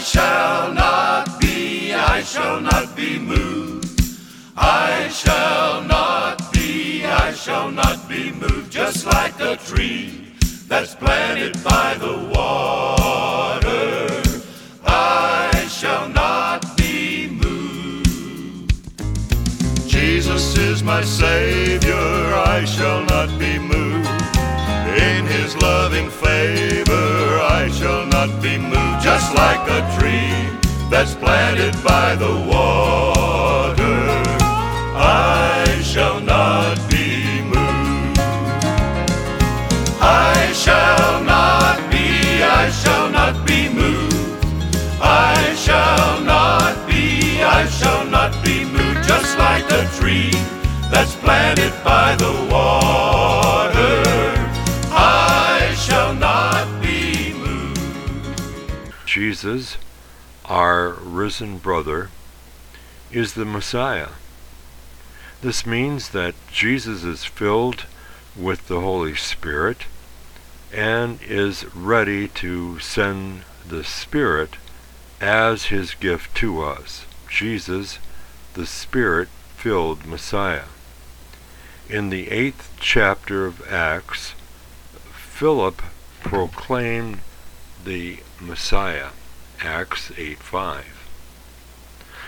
shall not be, I shall not be moved. I shall not be, I shall not be moved, just like a tree that's planted by the water. I shall not be moved. Jesus is my Savior, I shall not be moved. In His loving favor, shall not be moved, just like a tree that's planted by the water. I shall not be moved. I shall not be, I shall not be moved. I shall not be, I shall not be moved, just like a tree that's planted by the water. Jesus, our risen brother, is the Messiah. This means that Jesus is filled with the Holy Spirit and is ready to send the Spirit as his gift to us. Jesus, the Spirit filled Messiah. In the eighth chapter of Acts, Philip proclaimed the Messiah, Acts 8 5.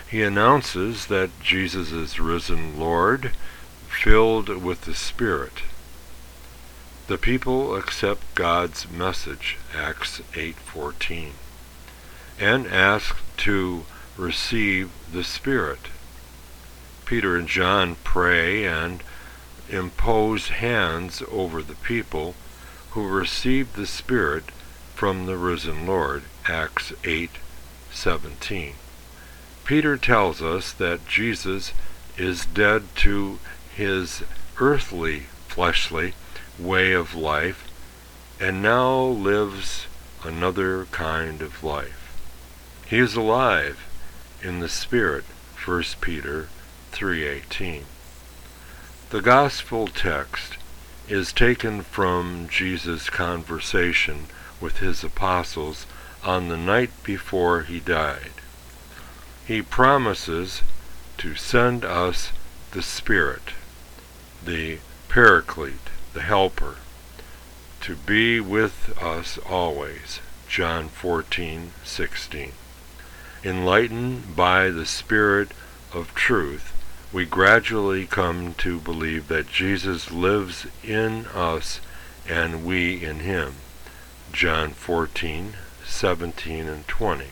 He announces that Jesus is risen Lord, filled with the Spirit. The people accept God's message, Acts 8:14, and ask to receive the Spirit. Peter and John pray and impose hands over the people who receive the Spirit from the risen Lord, Acts 8:17. Peter tells us that Jesus is dead to his earthly, fleshly way of life and now lives another kind of life. He is alive in the Spirit, 1 Peter 3:18. The gospel text is taken from Jesus' conversation with his apostles on the night before he died. He promises to send us the Spirit, the Paraclete, the Helper, to be with us always. John 14:16. Enlightened by the Spirit of truth, we gradually come to believe that Jesus lives in us and we in him. John 14:17 and 20.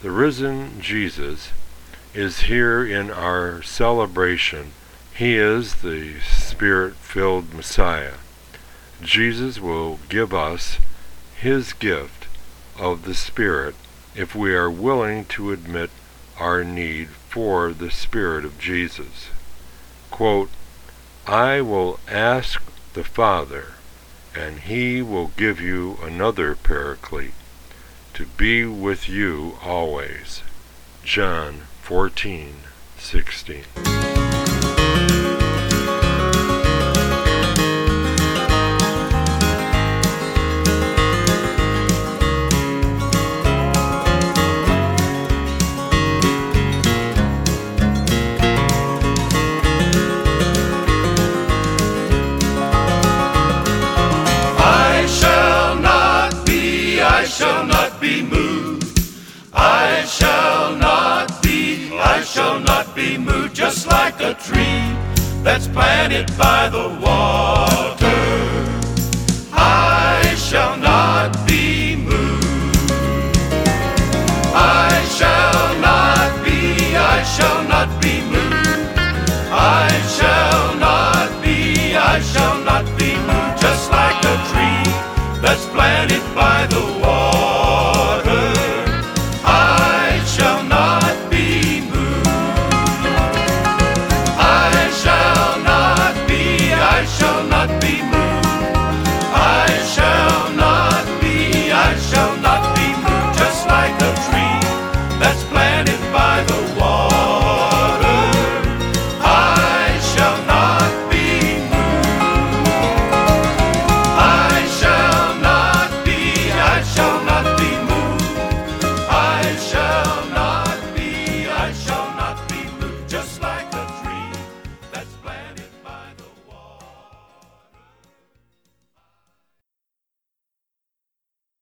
The risen Jesus is here in our celebration. He is the Spirit filled Messiah. Jesus will give us his gift of the Spirit if we are willing to admit our need for the Spirit of Jesus. Quote, I will ask the Father, and he will give you another paraclete to be with you always. John 14, 16. Just like a tree that's planted by the water.